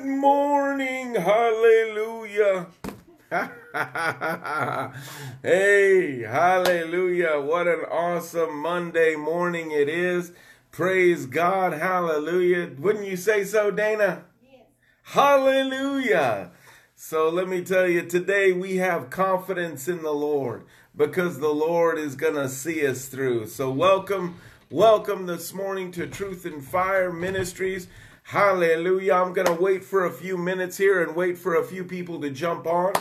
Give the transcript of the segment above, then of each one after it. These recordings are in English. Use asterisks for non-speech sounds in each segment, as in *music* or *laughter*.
Good morning. Hallelujah. *laughs* hey, hallelujah. What an awesome Monday morning it is. Praise God. Hallelujah. Wouldn't you say so, Dana? Yes. Hallelujah. So let me tell you, today we have confidence in the Lord because the Lord is going to see us through. So welcome, welcome this morning to Truth and Fire Ministries. Hallelujah. I'm going to wait for a few minutes here and wait for a few people to jump on.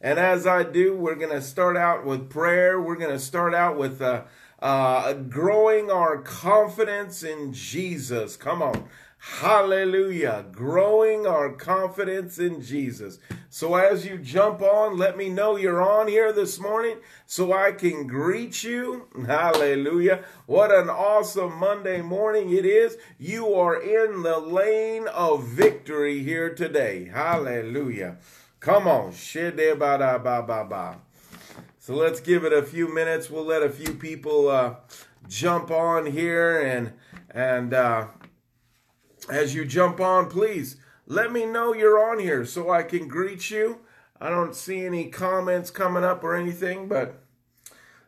And as I do, we're going to start out with prayer. We're going to start out with uh, uh, growing our confidence in Jesus. Come on. Hallelujah. Growing our confidence in Jesus. So as you jump on, let me know you're on here this morning so I can greet you. Hallelujah. What an awesome Monday morning it is. You are in the lane of victory here today. Hallelujah. Come on. So let's give it a few minutes. We'll let a few people uh, jump on here and and uh, as you jump on, please let me know you're on here so I can greet you. I don't see any comments coming up or anything, but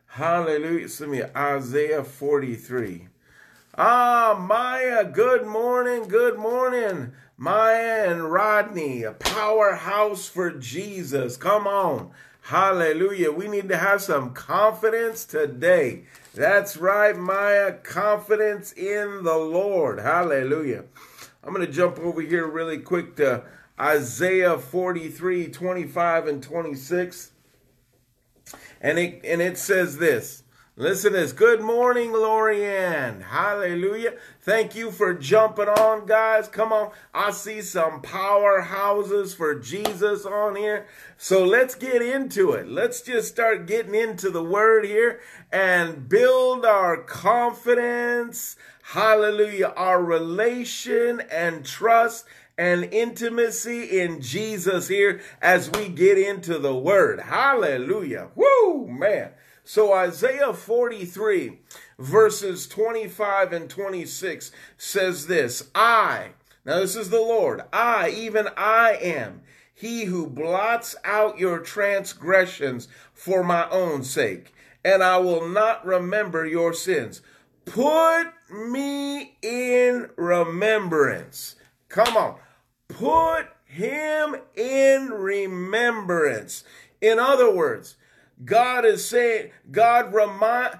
hallelujah. Send me Isaiah 43. Ah, Maya, good morning, good morning. Maya and Rodney, a powerhouse for Jesus. Come on. Hallelujah. We need to have some confidence today. That's right, Maya. Confidence in the Lord. Hallelujah. I'm going to jump over here really quick to Isaiah 43, 25 and 26. And it, and it says this. Listen to this. Good morning, Lorianne. Hallelujah. Thank you for jumping on, guys. Come on. I see some powerhouses for Jesus on here. So let's get into it. Let's just start getting into the word here and build our confidence. Hallelujah. Our relation and trust and intimacy in Jesus here as we get into the word. Hallelujah. Woo, man. So Isaiah 43 verses 25 and 26 says this, I, now this is the Lord, I, even I am he who blots out your transgressions for my own sake, and I will not remember your sins. Put me in remembrance. Come on. Put him in remembrance. In other words, God is saying, God remind,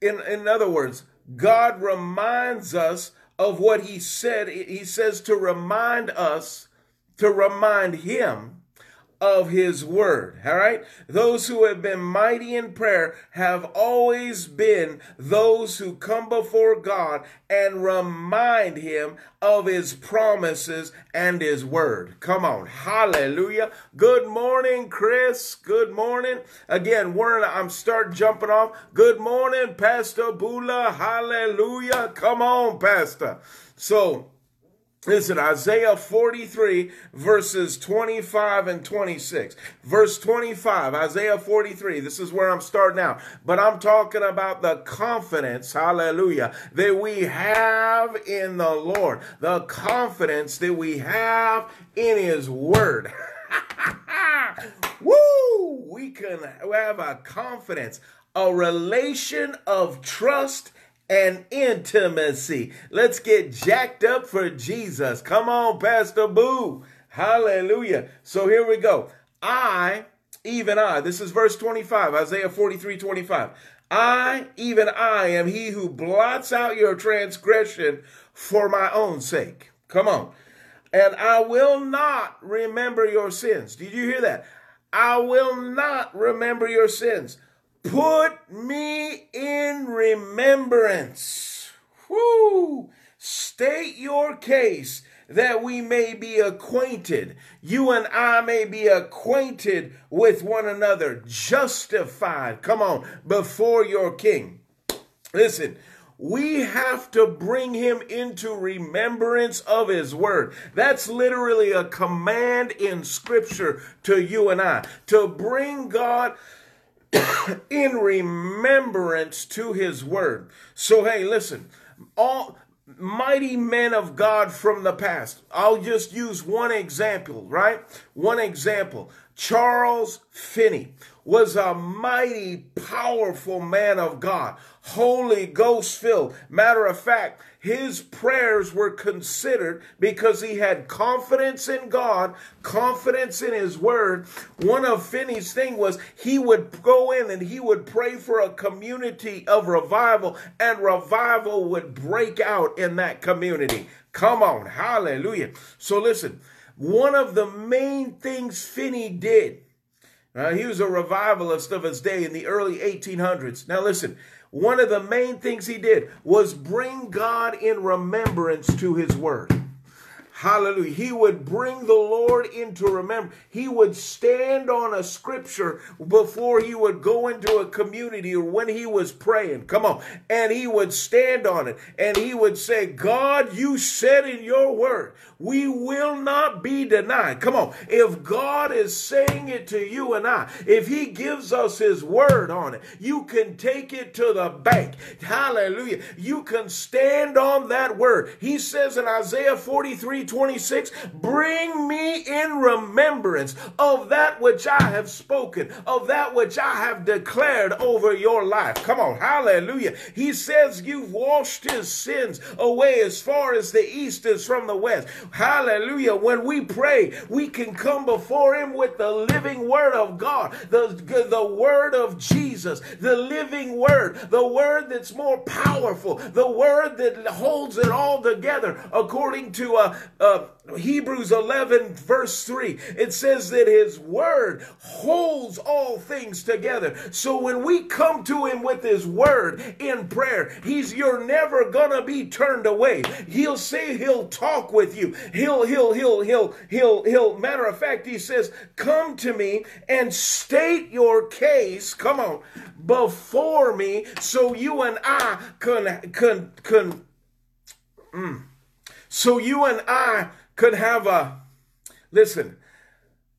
in, in other words, God reminds us of what he said. He says to remind us, to remind him of his word. All right. Those who have been mighty in prayer have always been those who come before God and remind him of his promises and his word. Come on. Hallelujah. Good morning, Chris. Good morning. Again, we're I'm start jumping off. Good morning, Pastor Bula. Hallelujah. Come on, Pastor. So, Listen, Isaiah 43, verses 25 and 26. Verse 25, Isaiah 43, this is where I'm starting out. But I'm talking about the confidence, hallelujah, that we have in the Lord. The confidence that we have in His Word. *laughs* Woo! We can have a confidence, a relation of trust and intimacy. Let's get jacked up for Jesus. Come on, Pastor Boo. Hallelujah. So here we go. I, even I, this is verse 25, Isaiah 43 25. I, even I, am he who blots out your transgression for my own sake. Come on. And I will not remember your sins. Did you hear that? I will not remember your sins. Put me in remembrance. Whoo! State your case that we may be acquainted. You and I may be acquainted with one another, justified, come on, before your king. Listen, we have to bring him into remembrance of his word. That's literally a command in scripture to you and I to bring God *coughs* in remembrance to his word. So, hey, listen, all mighty men of God from the past. I'll just use one example, right? One example. Charles Finney was a mighty, powerful man of God, Holy Ghost filled. Matter of fact, his prayers were considered because he had confidence in God, confidence in his word. One of Finney's thing was he would go in and he would pray for a community of revival and revival would break out in that community. Come on. Hallelujah. So listen, one of the main things Finney did uh, he was a revivalist of his day in the early 1800s. Now, listen, one of the main things he did was bring God in remembrance to his word. Hallelujah. He would bring the Lord into remember. He would stand on a scripture before he would go into a community or when he was praying. Come on. And he would stand on it and he would say, God, you said in your word, we will not be denied. Come on. If God is saying it to you and I, if he gives us his word on it, you can take it to the bank. Hallelujah. You can stand on that word. He says in Isaiah 43 26, bring me in remembrance of that which I have spoken, of that which I have declared over your life. Come on, hallelujah. He says you've washed his sins away as far as the east is from the west. Hallelujah. When we pray, we can come before him with the living word of God, the, the word of Jesus, the living word, the word that's more powerful, the word that holds it all together according to uh, uh, Hebrews 11, verse 3, it says that his word holds all things together. So when we come to him with his word in prayer, he's you're never gonna be turned away. He'll say he'll talk with you. He'll he'll he'll he'll he'll he'll matter of fact, he says, come to me and state your case. Come on, before me, so you and I can can can mm, so you and I could have a, listen,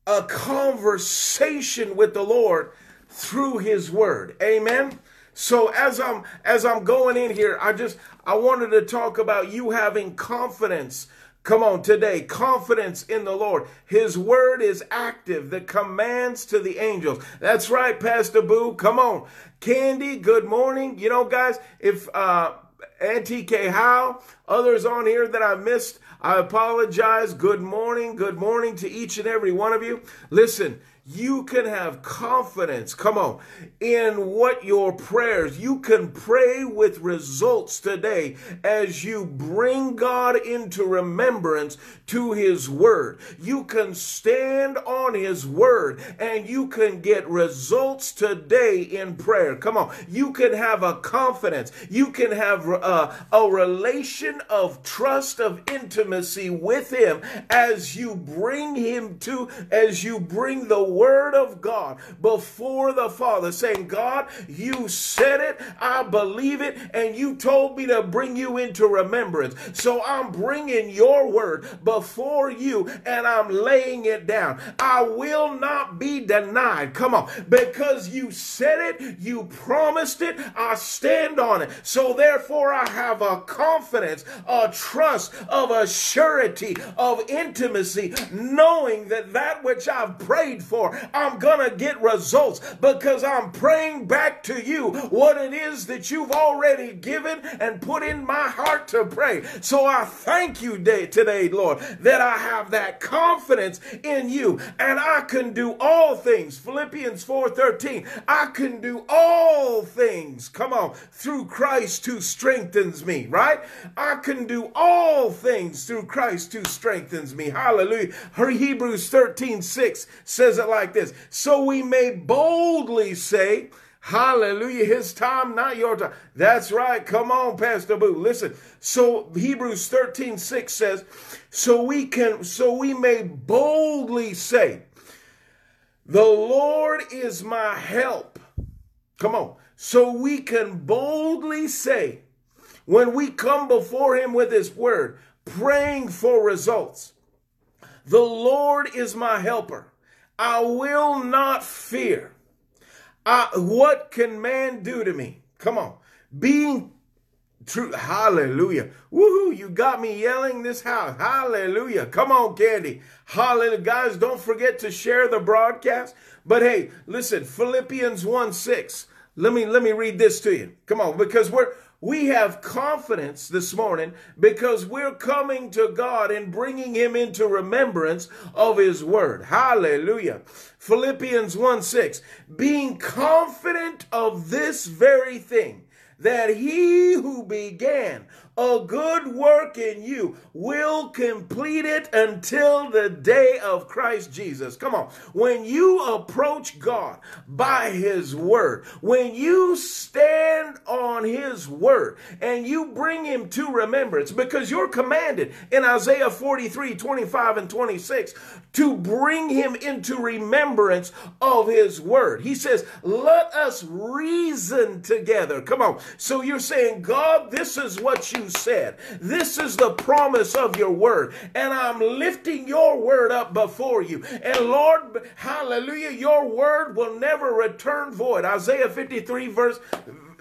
a conversation with the Lord through his word. Amen. So as I'm as I'm going in here, I just I wanted to talk about you having confidence. Come on today, confidence in the Lord. His word is active, the commands to the angels. That's right, Pastor Boo. Come on. Candy, good morning. You know, guys, if uh Auntie K. Howe, others on here that I missed, I apologize. Good morning. Good morning to each and every one of you. Listen, you can have confidence, come on, in what your prayers, you can pray with results today as you bring God into remembrance to His Word. You can stand on His Word and you can get results today in prayer. Come on, you can have a confidence, you can have a, a relation of trust, of intimacy with Him as you bring Him to, as you bring the word of God before the Father, saying, God, you said it, I believe it, and you told me to bring you into remembrance. So I'm bringing your word before you and I'm laying it down. I will not be denied. Come on, because you said it, you promised it, I stand on it. So therefore, I have a confidence, a trust, of a surety, of intimacy, knowing that that which I've prayed for I'm going to get results because I'm praying back to you what it is that you've already given and put in my heart to pray. So I thank you day, today, Lord, that I have that confidence in you and I can do all things. Philippians 4:13. I can do all things. Come on, through Christ who strengthens me, right? I can do all things through Christ who strengthens me. Hallelujah. Her Hebrews 13:6 says it like this. So we may boldly say, Hallelujah. His time, not your time. That's right. Come on, Pastor Boo. Listen. So Hebrews 13, 6 says, So we can, so we may boldly say, The Lord is my help. Come on. So we can boldly say, when we come before him with his word, praying for results, the Lord is my helper. I will not fear. I, what can man do to me? Come on. Being true. Hallelujah. Woohoo. You got me yelling this house. Hallelujah. Come on, Candy. Hallelujah. Guys, don't forget to share the broadcast. But hey, listen, Philippians 1 6. Let me let me read this to you. Come on, because we're we have confidence this morning because we're coming to God and bringing Him into remembrance of His Word. Hallelujah. Philippians 1 6. Being confident of this very thing, that He who began a good work in you will complete it until the day of Christ Jesus. Come on. When you approach God by His Word, when you stand on His Word and you bring Him to remembrance, because you're commanded in Isaiah 43 25 and 26 to bring Him into remembrance of His Word. He says, Let us reason together. Come on. So you're saying, God, this is what you said. This is the promise of your word. And I'm lifting your word up before you. And Lord, hallelujah, your word will never return void. Isaiah 53 verse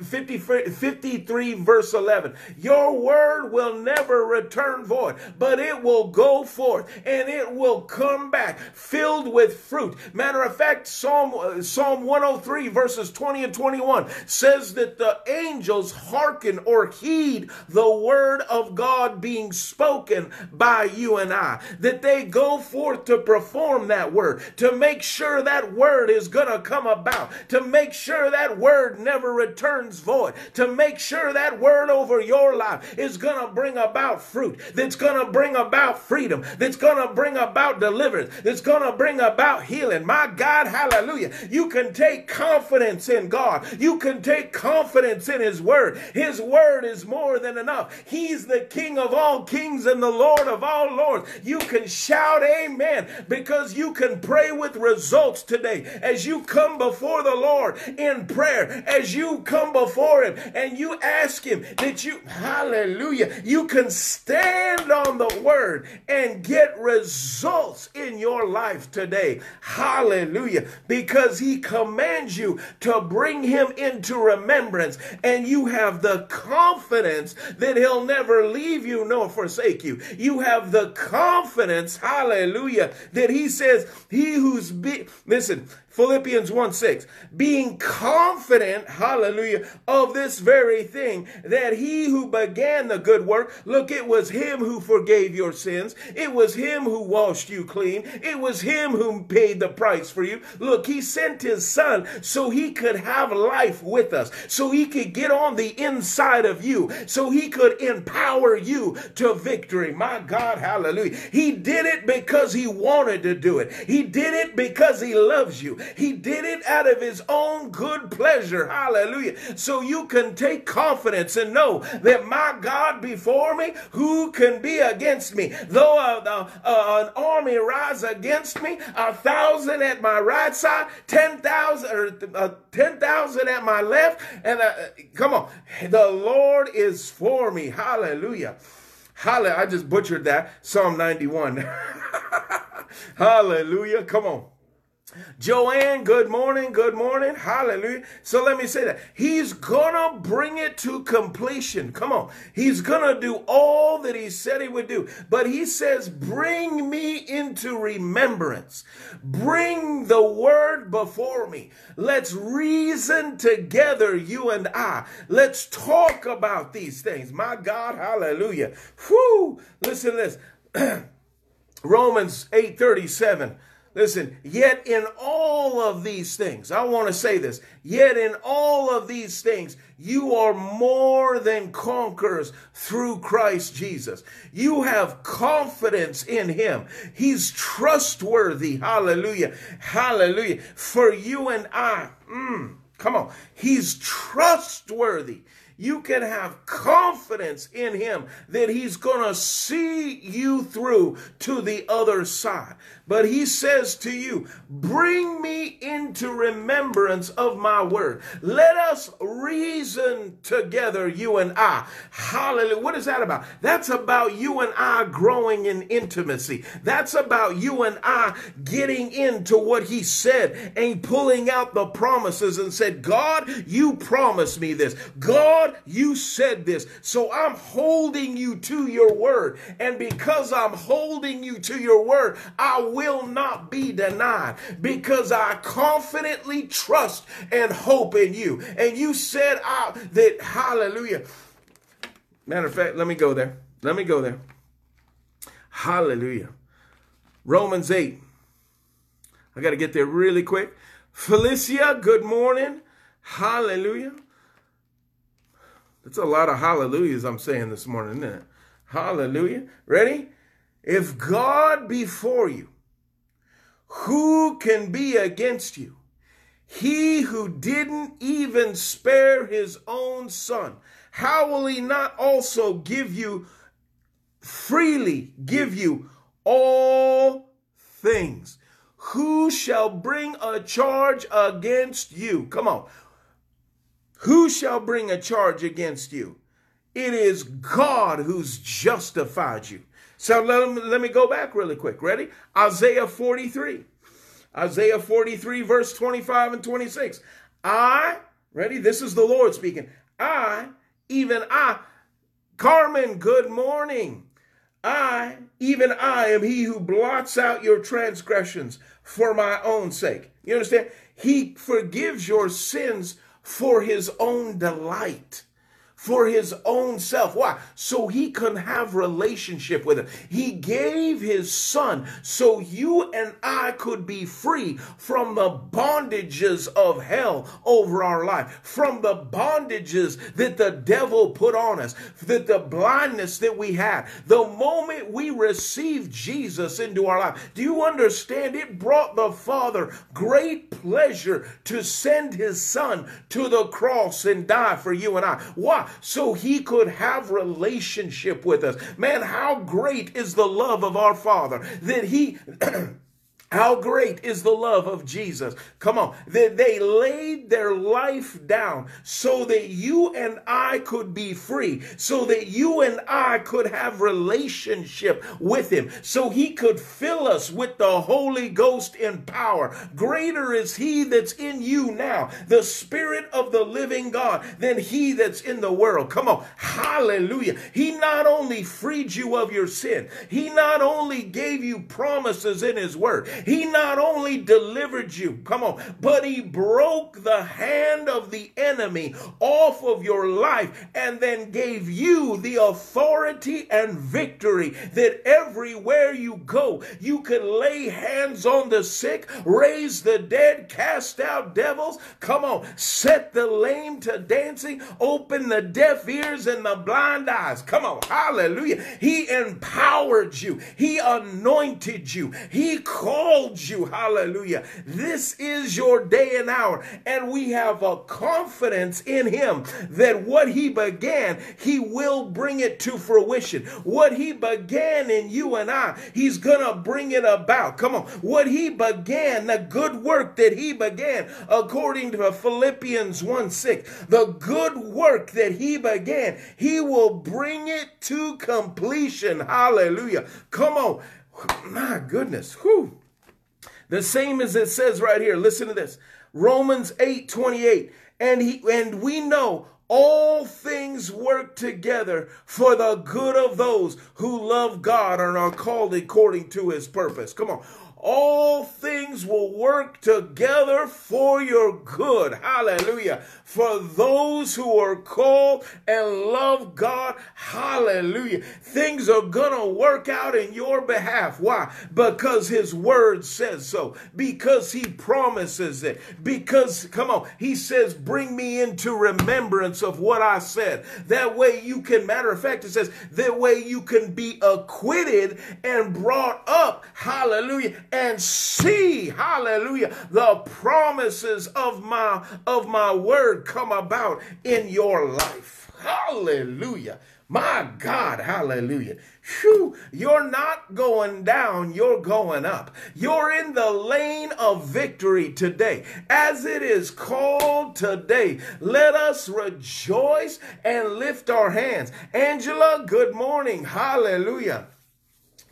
50, 53 verse 11. Your word will never return void, but it will go forth and it will come back filled with fruit. Matter of fact, Psalm, uh, Psalm 103 verses 20 and 21 says that the angels hearken or heed the word of God being spoken by you and I. That they go forth to perform that word, to make sure that word is going to come about, to make sure that word never returns void to make sure that word over your life is going to bring about fruit, that's going to bring about freedom, that's going to bring about deliverance, that's going to bring about healing. My God, hallelujah. You can take confidence in God. You can take confidence in His word. His word is more than enough. He's the King of all kings and the Lord of all lords. You can shout amen because you can pray with results today as you come before the Lord in prayer, as you come before him and you ask him that you, hallelujah, you can stand on the word and get results in your life today. Hallelujah. Because he commands you to bring him into remembrance and you have the confidence that he'll never leave you nor forsake you. You have the confidence, hallelujah, that he says, he who's be, listen, Philippians 1 6, being confident, hallelujah, of this very thing, that he who began the good work, look, it was him who forgave your sins. It was him who washed you clean. It was him who paid the price for you. Look, he sent his son so he could have life with us, so he could get on the inside of you, so he could empower you to victory. My God, hallelujah. He did it because he wanted to do it. He did it because he loves you. He did it out of his own good pleasure. Hallelujah. So you can take confidence and know that my God before me, who can be against me? Though a, a, a, an army rise against me, a thousand at my right side, ten thousand or uh, ten thousand at my left, and uh, come on, the Lord is for me. Hallelujah. Hallelujah. I just butchered that. Psalm 91. *laughs* Hallelujah. Come on. Joanne, good morning, good morning, hallelujah. So let me say that. He's gonna bring it to completion. Come on. He's gonna do all that he said he would do. But he says, bring me into remembrance. Bring the word before me. Let's reason together, you and I. Let's talk about these things. My God, hallelujah. Whoo! Listen to this. *clears throat* Romans 8 37. Listen, yet in all of these things, I want to say this, yet in all of these things, you are more than conquerors through Christ Jesus. You have confidence in Him. He's trustworthy. Hallelujah. Hallelujah. For you and I, mm, come on, He's trustworthy you can have confidence in him that he's going to see you through to the other side. But he says to you, bring me into remembrance of my word. Let us reason together, you and I. Hallelujah. What is that about? That's about you and I growing in intimacy. That's about you and I getting into what he said and pulling out the promises and said, God, you promised me this. God, God, you said this. So I'm holding you to your word. And because I'm holding you to your word, I will not be denied because I confidently trust and hope in you. And you said out that, hallelujah. Matter of fact, let me go there. Let me go there. Hallelujah. Romans 8. I got to get there really quick. Felicia, good morning. Hallelujah. That's a lot of hallelujahs I'm saying this morning, it? Hallelujah. Ready? If God be for you, who can be against you? He who didn't even spare his own son, how will he not also give you freely, give you all things? Who shall bring a charge against you? Come on. Who shall bring a charge against you? It is God who's justified you. So let me, let me go back really quick. Ready? Isaiah 43. Isaiah 43, verse 25 and 26. I, ready? This is the Lord speaking. I, even I, Carmen, good morning. I, even I, am he who blots out your transgressions for my own sake. You understand? He forgives your sins for his own delight for his own self. Why? So he can have relationship with him. He gave his son so you and I could be free from the bondages of hell over our life, from the bondages that the devil put on us, that the blindness that we had. The moment we received Jesus into our life, do you understand? It brought the Father great pleasure to send his son to the cross and die for you and I. Why? So he could have relationship with us. Man, how great is the love of our Father that he *clears throat* How great is the love of Jesus? Come on. That they laid their life down so that you and I could be free, so that you and I could have relationship with him, so he could fill us with the Holy Ghost in power. Greater is he that's in you now, the Spirit of the living God, than he that's in the world. Come on. Hallelujah. He not only freed you of your sin, he not only gave you promises in his word, he not only delivered you, come on, but he broke the hand of the enemy off of your life and then gave you the authority and victory that everywhere you go, you can lay hands on the sick, raise the dead, cast out devils. Come on, set the lame to dancing, open the deaf ears and the blind eyes. Come on, hallelujah. He empowered you, he anointed you, he called called you. Hallelujah. This is your day and hour. And we have a confidence in him that what he began, he will bring it to fruition. What he began in you and I, he's going to bring it about. Come on. What he began, the good work that he began, according to Philippians 1 6, the good work that he began, he will bring it to completion. Hallelujah. Come on. My goodness. Whew. The same as it says right here. Listen to this. Romans 8 28. And he and we know all things work together for the good of those who love God and are called according to his purpose. Come on all things will work together for your good. Hallelujah. For those who are called and love God, hallelujah. Things are going to work out in your behalf. Why? Because His Word says so. Because He promises it. Because, come on, He says, bring me into remembrance of what I said. That way you can, matter of fact, it says, that way you can be acquitted and brought up, hallelujah, and see, hallelujah, the promises of my of my word come about in your life. Hallelujah. My God, hallelujah. Whew, you're not going down, you're going up. You're in the lane of victory today. As it is called today, let us rejoice and lift our hands. Angela, good morning. Hallelujah.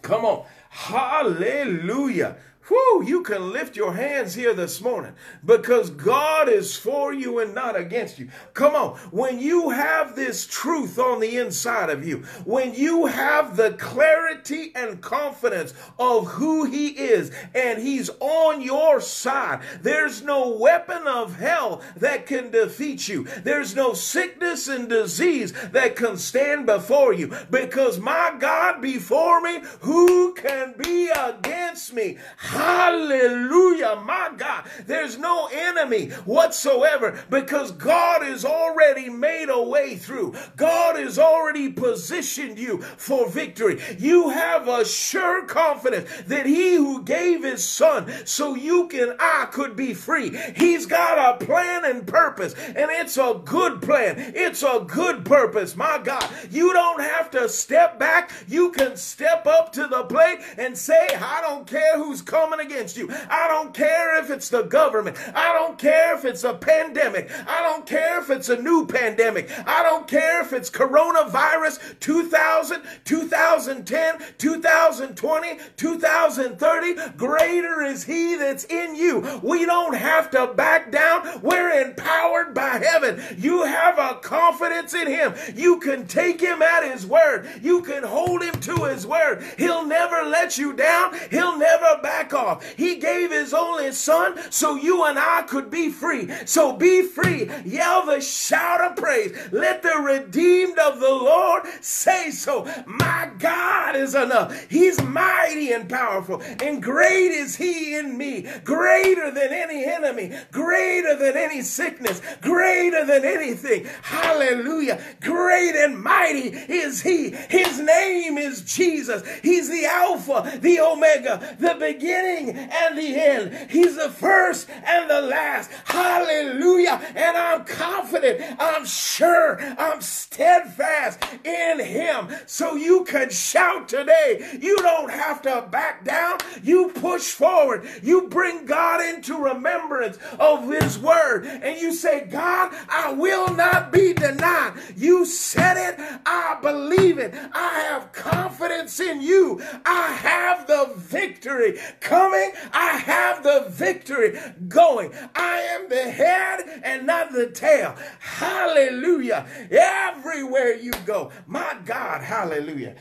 Come on. Hallelujah. Whew, you can lift your hands here this morning because God is for you and not against you. Come on. When you have this truth on the inside of you, when you have the clarity and confidence of who He is and He's on your side, there's no weapon of hell that can defeat you. There's no sickness and disease that can stand before you because my God before me, who can be against me? Hallelujah, my God. There's no enemy whatsoever because God has already made a way through. God has already positioned you for victory. You have a sure confidence that He who gave His Son so you can, I could be free. He's got a plan and purpose, and it's a good plan. It's a good purpose, my God. You don't have to step back. You can step up to the plate and say, I don't care who's coming against against you. I don't care if it's the government. I don't care if it's a pandemic. I don't care if it's a new pandemic. I don't care if it's coronavirus 2000, 2010, 2020, 2030. Greater is He that's in you. We don't have to back down. We're empowered by heaven. You have a confidence in Him. You can take Him at His word. You can hold Him to His word. He'll never let you down. He'll never back off. He gave his only son so you and I could be free. So be free. Yell the shout of praise. Let the redeemed of the Lord say so. My God is enough. He's mighty and powerful, and great is he in me. Greater than any enemy, greater than any sickness, greater than anything. Hallelujah. Great and mighty is he. His name is Jesus. He's the Alpha, the Omega, the beginning and the end. He's the first and the last. Hallelujah. And I'm confident, I'm sure, I'm steadfast in Him. So you can shout today. You don't have to back down. You push forward. You bring God into remembrance of His word. And you say, God, I will not be denied. You said it. I believe it. I have confidence in you. I have the victory coming. I have the victory going. I am the head and not the tail. Hallelujah. Everywhere you go, my God, hallelujah.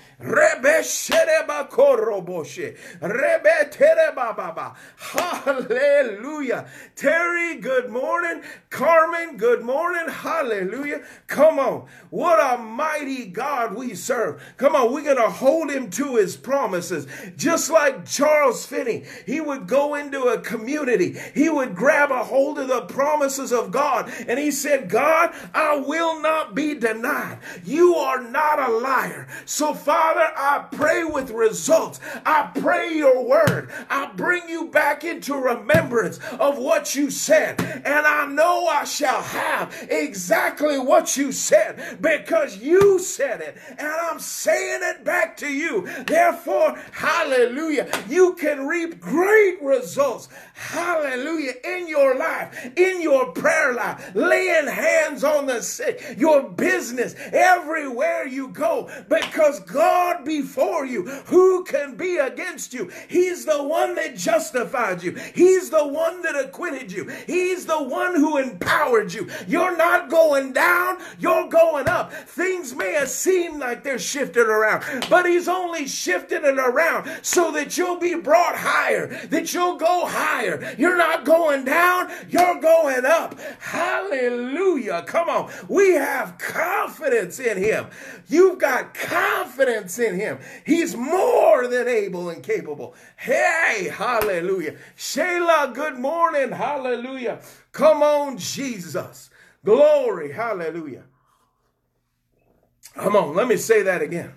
Hallelujah. Terry, good morning. Carmen, good morning. Hallelujah. Come on. What a mighty God we serve. Come on, we're going to hold him to his promises. Just like Charles Finney, he would go into a community, he would grab a hold of the promises of God and he said, God, I will not be denied. You are not a liar. So, Father, I pray with results. I pray your word. I bring you back into remembrance of what you said. And I know I shall have exactly what you said because you said it. And I'm saying it back to you. Therefore, hallelujah, you can reap great results. Hallelujah. In your life, in your prayer life, laying hands on the sick, your business, everywhere you go, because God before you, who can be against you? He's the one that justified you. He's the one that acquitted you. He's the one who empowered you. You're not going down, you're going up. Things may have seemed like they're shifted around, but He's only shifted it around so that you'll be brought higher, that you'll go higher. You're not going down, you're going up. Hallelujah. Come on. We have confidence in Him. You've got confidence in Him. He's more than able and capable. Hey, hallelujah. Shayla, good morning. Hallelujah. Come on, Jesus. Glory. Hallelujah. Come on, let me say that again.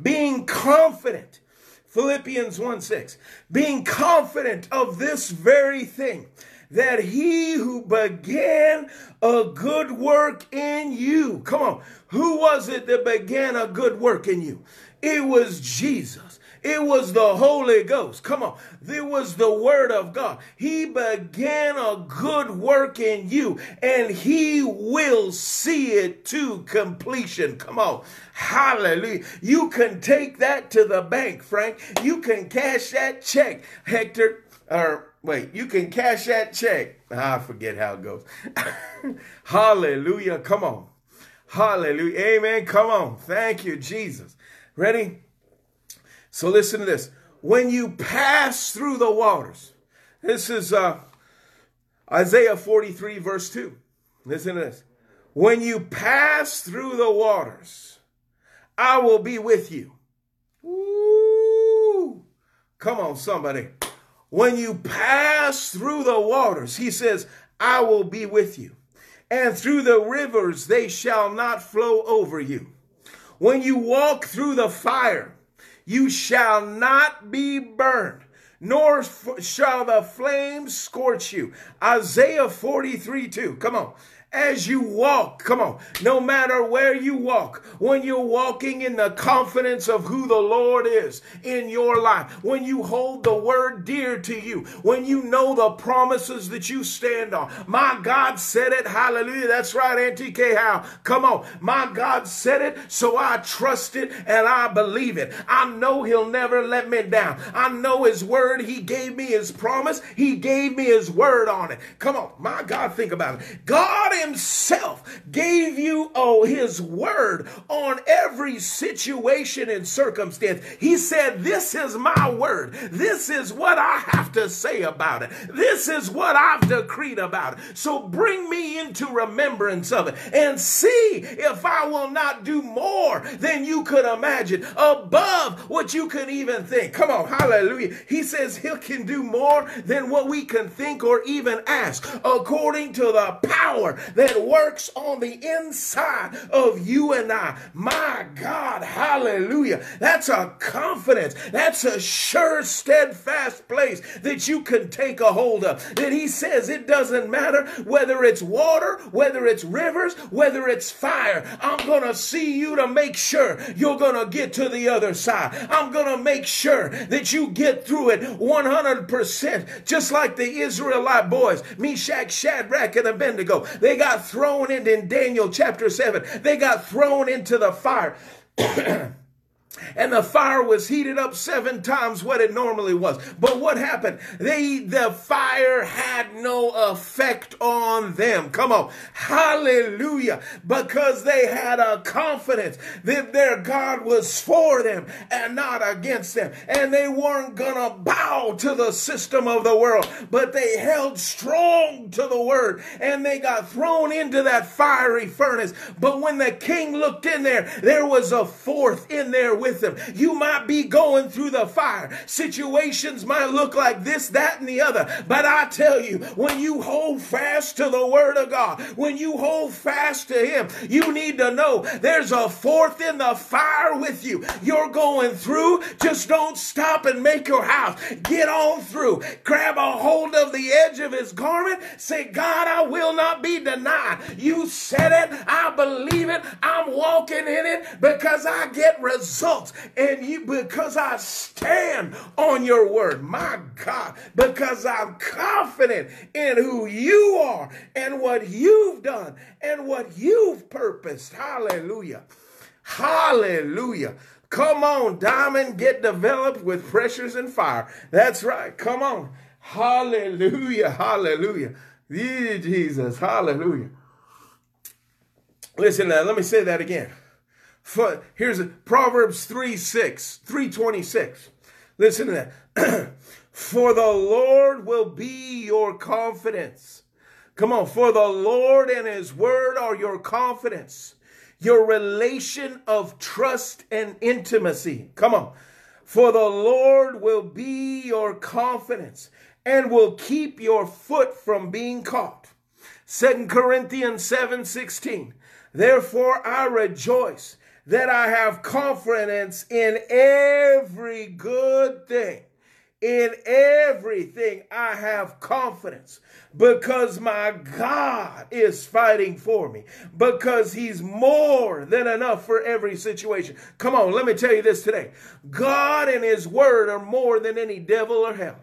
Being confident. Philippians 1 6. Being confident of this very thing, that he who began a good work in you. Come on. Who was it that began a good work in you? It was Jesus. It was the Holy Ghost. Come on. It was the Word of God. He began a good work in you and He will see it to completion. Come on. Hallelujah. You can take that to the bank, Frank. You can cash that check, Hector. Or wait, you can cash that check. Ah, I forget how it goes. *laughs* Hallelujah. Come on. Hallelujah. Amen. Come on. Thank you, Jesus. Ready? So listen to this. When you pass through the waters, this is uh, Isaiah 43, verse 2. Listen to this. When you pass through the waters, I will be with you. Woo! Come on, somebody. When you pass through the waters, he says, I will be with you. And through the rivers, they shall not flow over you. When you walk through the fire, you shall not be burned, nor shall the flames scorch you. Isaiah 43 2. Come on as you walk. Come on. No matter where you walk, when you're walking in the confidence of who the Lord is in your life, when you hold the word dear to you, when you know the promises that you stand on. My God said it. Hallelujah. That's right, Auntie K. How. Come on. My God said it, so I trust it and I believe it. I know He'll never let me down. I know His word. He gave me His promise. He gave me His word on it. Come on. My God, think about it. God himself gave you oh his word on every situation and circumstance. He said, This is my word. This is what I have to say about it. This is what I've decreed about it. So bring me into remembrance of it and see if I will not do more than you could imagine, above what you could even think. Come on, hallelujah. He says he can do more than what we can think or even ask, according to the power that works on the inside of you and I. My God, hallelujah. That's a confidence. That's a sure, steadfast place that you can take a hold of. That he says it doesn't matter whether it's water, whether it's rivers, whether it's fire. I'm going to see you to make sure you're going to get to the other side. I'm going to make sure that you get through it 100%, just like the Israelite boys, Meshach, Shadrach, and Abednego. They got thrown into in Daniel chapter 7. They got thrown into the fire. *clears throat* and the fire was heated up seven times what it normally was. But what happened? They the fire had no effect on them. Come on. Hallelujah. Because they had a confidence that their God was for them and not against them. And they weren't gonna bow to the system of the world, but they held strong to the word and they got thrown into that fiery furnace. But when the king looked in there, there was a fourth in there with them. You might be going through the fire. Situations might look like this, that, and the other. But I tell you, when you hold fast to the word of God, when you hold fast to him, you need to know there's a fourth in the fire with you. You're going through. Just don't stop and make your house. Get on through. Grab a hold of the edge of his garment. Say, God, I will not be denied. You said it. I believe it. I'm walking in it because I get results results. And you, because I stand on your word, my God, because I'm confident in who you are and what you've done and what you've purposed. Hallelujah. Hallelujah. Come on, diamond, get developed with pressures and fire. That's right. Come on. Hallelujah. Hallelujah. Jesus. Hallelujah. Listen now, let me say that again. Here's a, Proverbs 3 6, 326. Listen to that. *clears throat* for the Lord will be your confidence. Come on, for the Lord and his word are your confidence, your relation of trust and intimacy. Come on. For the Lord will be your confidence and will keep your foot from being caught. Second Corinthians 7:16. Therefore I rejoice that I have confidence in every good thing, In everything I have confidence because my God is fighting for me, because He's more than enough for every situation. Come on, let me tell you this today God and His Word are more than any devil or hell.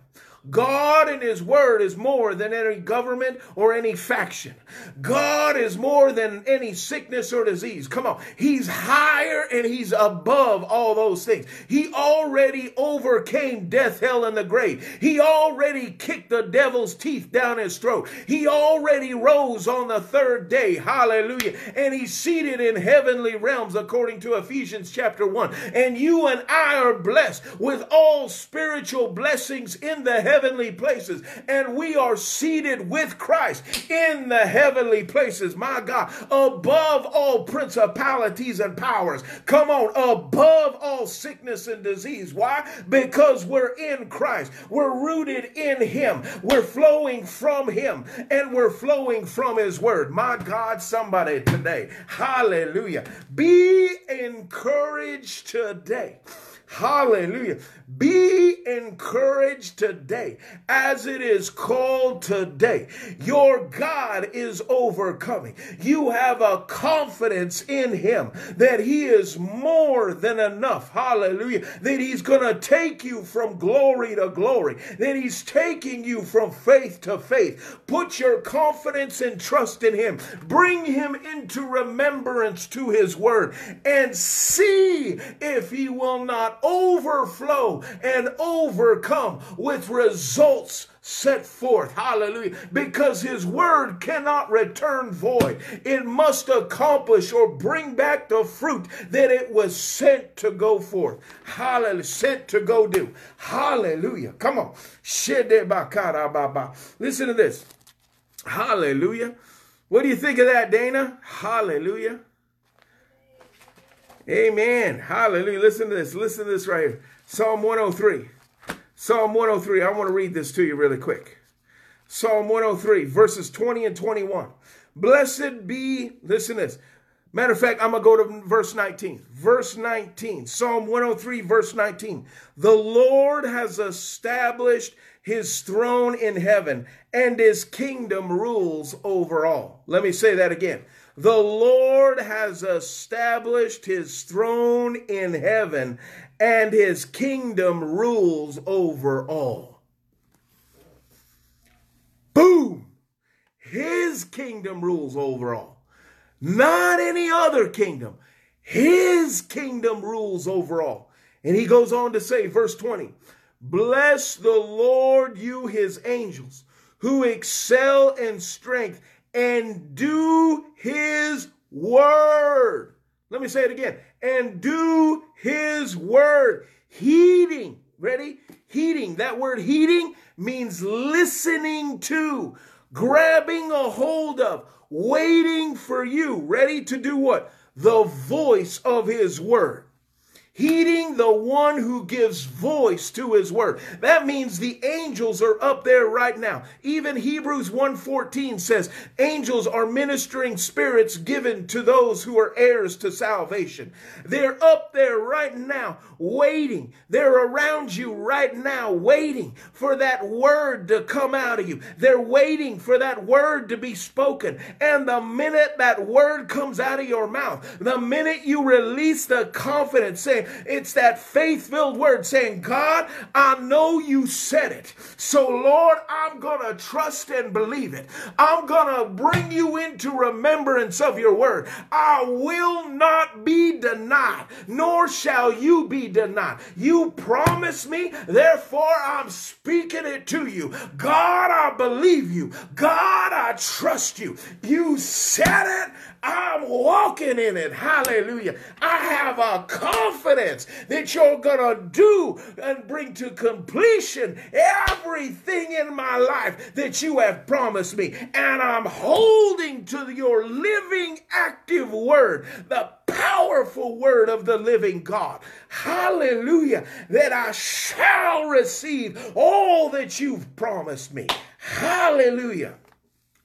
God and His Word is more than any government or any faction. God is more than any sickness or disease. Come on. He's higher and He's above all those things. He already overcame death, hell, and the grave. He already kicked the devil's teeth down his throat. He already rose on the third day. Hallelujah. And He's seated in heavenly realms according to Ephesians chapter 1. And you and I are blessed with all spiritual blessings in the heavens heavenly places, and we are seated with Christ in the heavenly places, my God, above all principalities and powers. Come on, above all sickness and disease. Why? Because we're in Christ, we're rooted in Him, we're flowing from Him, and we're flowing from His Word. My God, somebody today, hallelujah, be encouraged today. Hallelujah. Be encouraged today as it is called today. Your God is overcoming. You have a confidence in Him that He is more than enough. Hallelujah. That He's going to take you from glory to glory. That He's taking you from faith to faith. Put your confidence and trust in Him. Bring Him into remembrance to His word and see if He will not overflow and overcome with results set forth. Hallelujah. Because his word cannot return void. It must accomplish or bring back the fruit that it was sent to go forth. Hallelujah. Sent to go do. Hallelujah. Come on. Listen to this. Hallelujah. What do you think of that, Dana? Hallelujah. Amen. Hallelujah. Listen to this. Listen to this right here. Psalm 103. Psalm 103. I want to read this to you really quick. Psalm 103, verses 20 and 21. Blessed be, listen to this. Matter of fact, I'm going to go to verse 19. Verse 19, Psalm 103, verse 19. The Lord has established his throne in heaven, and his kingdom rules over all. Let me say that again. The Lord has established his throne in heaven, and his kingdom rules over all. Boom! His kingdom rules over all. Not any other kingdom. His kingdom rules over all. And he goes on to say, verse 20, Bless the Lord, you his angels, who excel in strength and do his word. Let me say it again. And do his word. Heeding. Ready? Heeding. That word heeding means listening to, grabbing a hold of, waiting for you. Ready to do what? The voice of his word heeding the one who gives voice to his word. That means the angels are up there right now. Even Hebrews 1:14 says angels are ministering spirits given to those who are heirs to salvation. They're up there right now waiting. They're around you right now waiting for that word to come out of you. They're waiting for that word to be spoken. And the minute that word comes out of your mouth, the minute you release the confidence saying, it's that faith filled word saying, God, I know you said it. So, Lord, I'm going to trust and believe it. I'm going to bring you into remembrance of your word. I will not be denied, nor shall you be denied. You promised me, therefore I'm speaking it to you. God, I believe you. God, I trust you. You said it. I'm walking in it. Hallelujah. I have a confidence that you're going to do and bring to completion everything in my life that you have promised me. And I'm holding to your living, active word, the powerful word of the living God. Hallelujah. That I shall receive all that you've promised me. Hallelujah.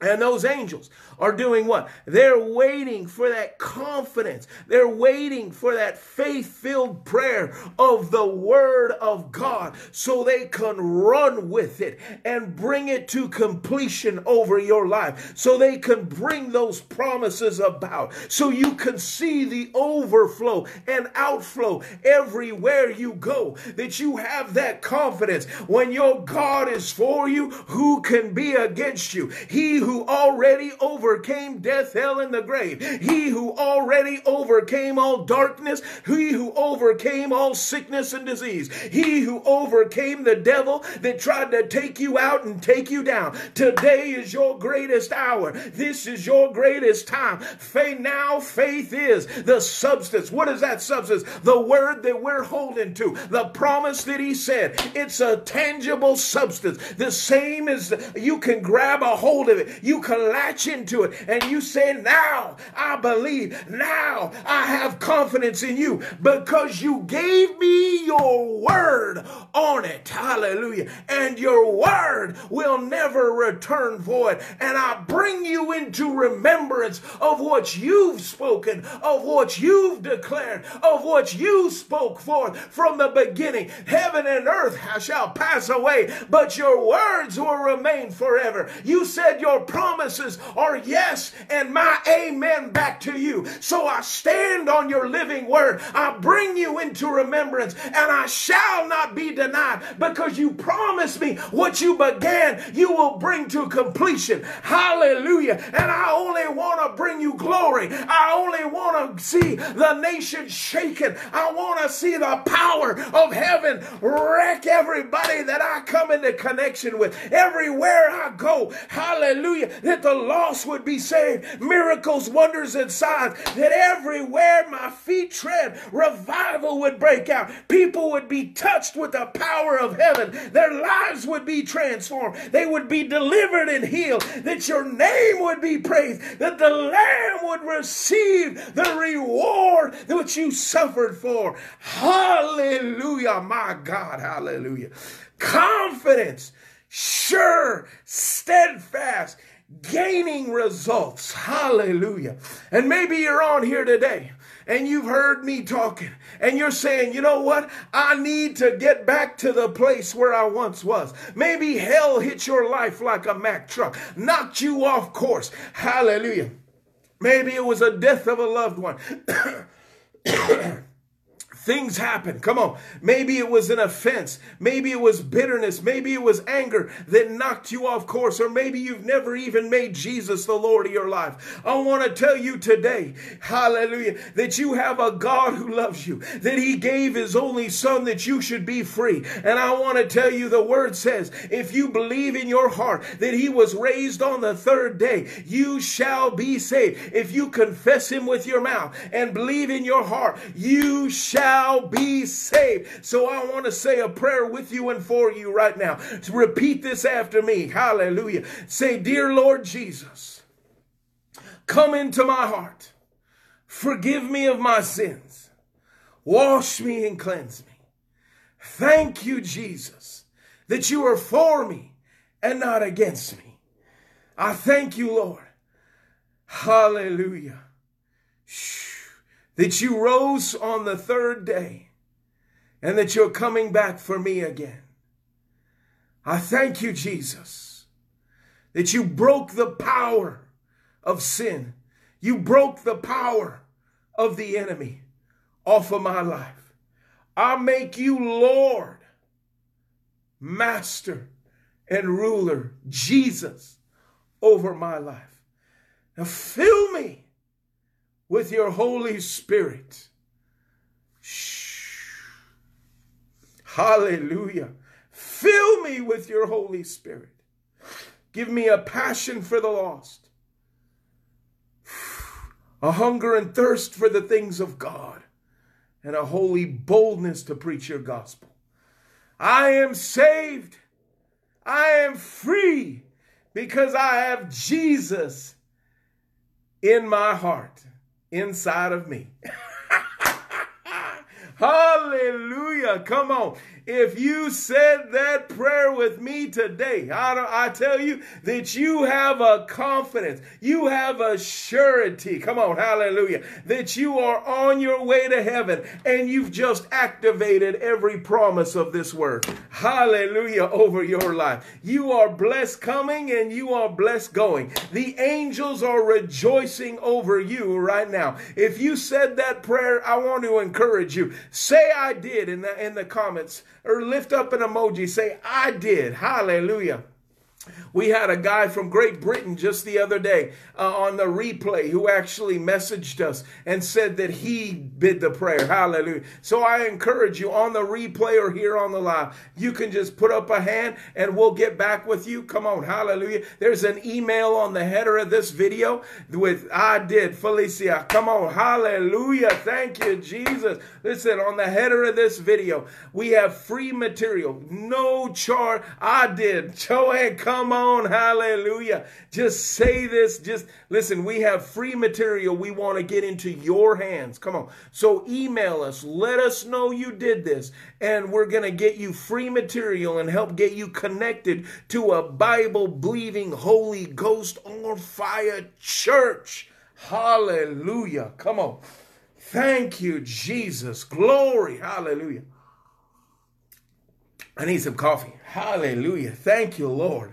And those angels are doing what? They're waiting for that confidence. They're waiting for that faith filled prayer of the Word of God so they can run with it and bring it to completion over your life. So they can bring those promises about. So you can see the overflow and outflow everywhere you go. That you have that confidence. When your God is for you, who can be against you? He who already overcame death, hell, and the grave. He who already overcame all darkness. He who overcame all sickness and disease. He who overcame the devil that tried to take you out and take you down. Today is your greatest hour. This is your greatest time. Faith now, faith is the substance. What is that substance? The word that we're holding to, the promise that he said. It's a tangible substance. The same as you can grab a hold of it you can latch into it and you say, Now I believe, now I have confidence in you because you gave me your word on it. Hallelujah. And your word will never return void. And I bring you into remembrance of what you've spoken, of what you've declared, of what you spoke forth from the beginning. Heaven and earth shall pass away, but your words will remain forever. You said your promises are yes and my amen back to you. So I stand on your living word. I bring you into remembrance and I shall not be denied because you promised me what you began, you will bring to completion. Hallelujah. And I only want to bring you glory. I only want to see the nation shaken. I want to see the power of heaven wreck everybody that I come into connection with. Everywhere I go, hallelujah, that the lost would be saved. Miracles, wonders, and signs. That everywhere my feet tread, revival would break out. People would be touched with the power of heaven. Their lives would be transformed. They would be delivered and healed. That your name would be praised. That the Lamb would receive the reward that you suffered for. Hallelujah, my God. Hallelujah. Confidence, sure, steadfast gaining results. Hallelujah. And maybe you're on here today and you've heard me talking and you're saying, you know what? I need to get back to the place where I once was. Maybe hell hit your life like a Mack truck, knocked you off course. Hallelujah. Maybe it was a death of a loved one. *coughs* *coughs* Things happen. Come on. Maybe it was an offense. Maybe it was bitterness. Maybe it was anger that knocked you off course. Or maybe you've never even made Jesus the Lord of your life. I want to tell you today, hallelujah, that you have a God who loves you, that He gave His only Son that you should be free. And I want to tell you the Word says, if you believe in your heart that He was raised on the third day, you shall be saved. If you confess Him with your mouth and believe in your heart, you shall shall be saved. So I want to say a prayer with you and for you right now. To repeat this after me. Hallelujah. Say, Dear Lord Jesus, come into my heart. Forgive me of my sins. Wash me and cleanse me. Thank you, Jesus, that you are for me and not against me. I thank you, Lord. Hallelujah. That you rose on the third day and that you're coming back for me again. I thank you, Jesus, that you broke the power of sin. You broke the power of the enemy off of my life. I make you Lord, Master, and Ruler, Jesus, over my life. Now fill me with your Holy Spirit. Shh. Hallelujah. Fill me with your Holy Spirit. Give me a passion for the lost, a hunger and thirst for the things of God, and a holy boldness to preach your gospel. I am saved. I am free because I have Jesus in my heart inside of me. *laughs* Hallelujah. Come on. If you said that prayer with me today. I, I tell you that you have a confidence, you have a surety. Come on, hallelujah. That you are on your way to heaven and you've just activated every promise of this word. Hallelujah over your life. You are blessed coming and you are blessed going. The angels are rejoicing over you right now. If you said that prayer, I want to encourage you. Say I did in the in the comments or lift up an emoji. Say I did. Hallelujah. We had a guy from Great Britain just the other day uh, on the replay who actually messaged us and said that he bid the prayer. Hallelujah. So I encourage you on the replay or here on the live, you can just put up a hand and we'll get back with you. Come on. Hallelujah. There's an email on the header of this video with I did Felicia. Come on. Hallelujah. Thank you, Jesus. Listen, on the header of this video, we have free material, no charge. I did. Joanne, come on. Hallelujah. Just say this. Just listen, we have free material we want to get into your hands. Come on. So email us. Let us know you did this. And we're going to get you free material and help get you connected to a Bible believing, Holy Ghost on fire church. Hallelujah. Come on. Thank you, Jesus. Glory. Hallelujah. I need some coffee. Hallelujah. Thank you, Lord.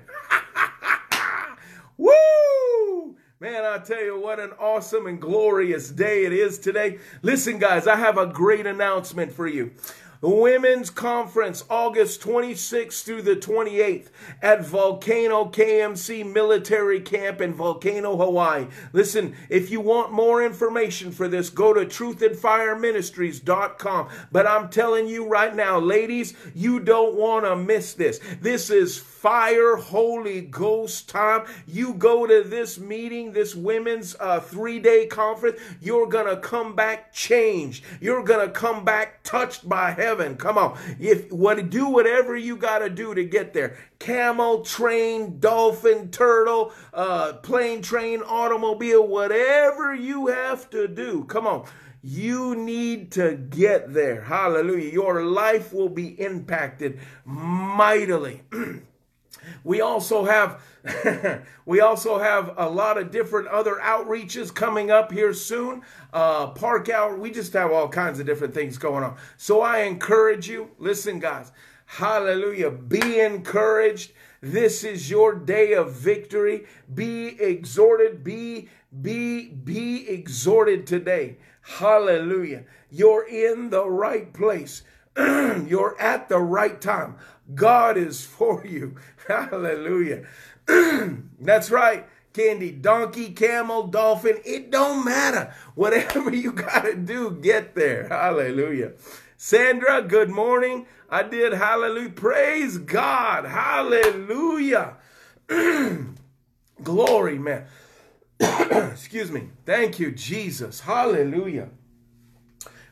Woo! Man, I tell you what an awesome and glorious day it is today. Listen, guys, I have a great announcement for you. Women's Conference, August 26th through the 28th at Volcano KMC Military Camp in Volcano, Hawaii. Listen, if you want more information for this, go to truthandfireministries.com. But I'm telling you right now, ladies, you don't want to miss this. This is fire Holy Ghost time. You go to this meeting, this women's uh, three day conference, you're going to come back changed. You're going to come back touched by heaven. Come on. If what do whatever you got to do to get there. Camel, train, dolphin, turtle, uh, plane, train, automobile, whatever you have to do. Come on. You need to get there. Hallelujah. Your life will be impacted mightily. *clears throat* We also have *laughs* we also have a lot of different other outreaches coming up here soon. Uh, park out. We just have all kinds of different things going on. So I encourage you. Listen, guys. Hallelujah. Be encouraged. This is your day of victory. Be exhorted. Be be be exhorted today. Hallelujah. You're in the right place. *clears throat* You're at the right time. God is *laughs* for you. Hallelujah. *clears throat* That's right. Candy, donkey, camel, dolphin, it don't matter. Whatever *laughs* you got to do, get there. Hallelujah. Sandra, good morning. I did hallelujah. Praise God. Hallelujah. *clears throat* Glory, man. Excuse me. Thank you, Jesus. Hallelujah.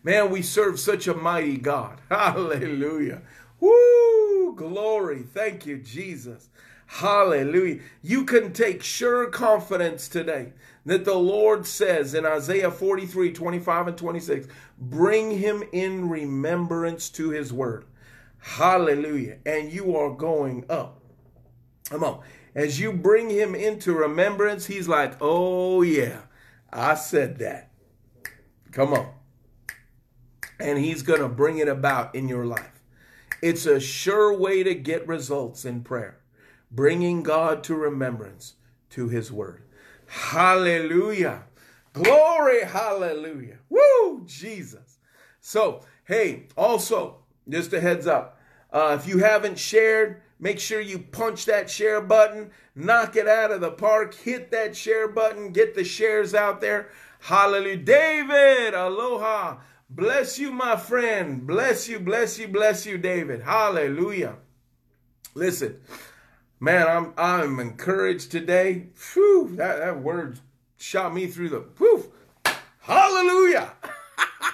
Man, we serve such a mighty God. *laughs* Hallelujah. Woo! Glory. Thank you, Jesus. Hallelujah. You can take sure confidence today that the Lord says in Isaiah 43 25 and 26, bring him in remembrance to his word. Hallelujah. And you are going up. Come on. As you bring him into remembrance, he's like, oh, yeah, I said that. Come on. And he's going to bring it about in your life. It's a sure way to get results in prayer, bringing God to remembrance to his word. Hallelujah. Glory, hallelujah. Woo, Jesus. So, hey, also, just a heads up uh, if you haven't shared, make sure you punch that share button, knock it out of the park, hit that share button, get the shares out there. Hallelujah. David, aloha. Bless you, my friend. Bless you, bless you, bless you, David. Hallelujah. Listen, man, I'm I'm encouraged today. Phew, that, that word shot me through the poof. Hallelujah.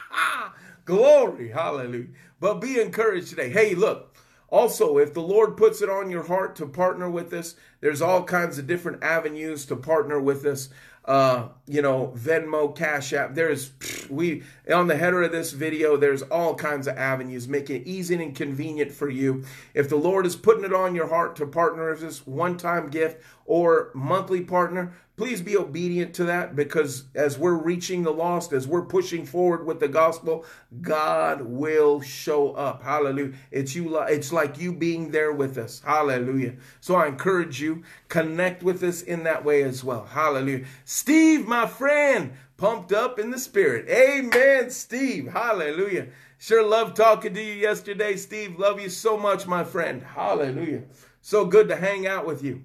*laughs* Glory, hallelujah. But be encouraged today. Hey, look, also, if the Lord puts it on your heart to partner with us, there's all kinds of different avenues to partner with us. Uh, you know, Venmo, Cash App. There's we on the header of this video. There's all kinds of avenues, making it easy and convenient for you. If the Lord is putting it on your heart to partner with this one-time gift or monthly partner, please be obedient to that because as we're reaching the lost, as we're pushing forward with the gospel, God will show up. Hallelujah. It's you it's like you being there with us. Hallelujah. So I encourage you connect with us in that way as well. Hallelujah. Steve, my friend, pumped up in the spirit. Amen, Steve. Hallelujah. Sure love talking to you yesterday, Steve. Love you so much, my friend. Hallelujah. So good to hang out with you.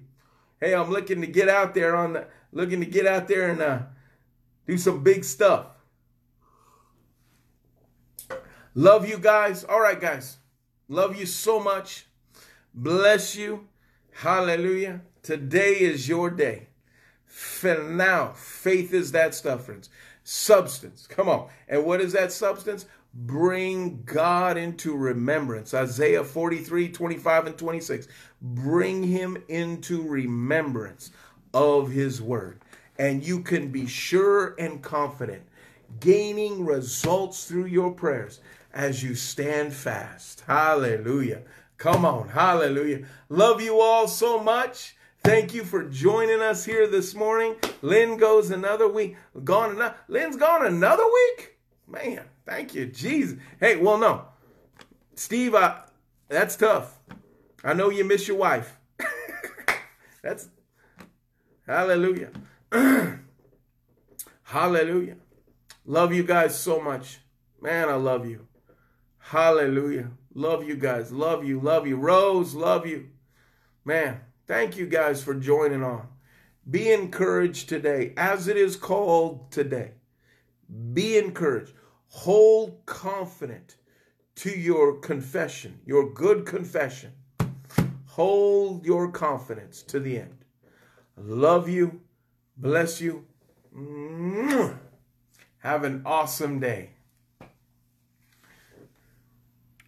Hey, I'm looking to get out there on the looking to get out there and uh, do some big stuff. Love you guys. All right, guys. Love you so much. Bless you. Hallelujah. Today is your day. For now, faith is that stuff, friends. Substance. Come on. And what is that substance? Bring God into remembrance. Isaiah 43, 25, and 26. Bring him into remembrance of his word. And you can be sure and confident, gaining results through your prayers as you stand fast. Hallelujah. Come on. Hallelujah. Love you all so much. Thank you for joining us here this morning. Lynn goes another week. Gone. Lynn's gone another week? Man, thank you, Jesus. Hey, well, no. Steve, I, that's tough. I know you miss your wife. *laughs* that's Hallelujah. *clears throat* Hallelujah. Love you guys so much. Man, I love you. Hallelujah. Love you guys. Love you. Love you. Rose, love you. Man, thank you guys for joining on. Be encouraged today, as it is called today. Be encouraged. Hold confident to your confession, your good confession. Hold your confidence to the end. Love you. Bless you. Have an awesome day.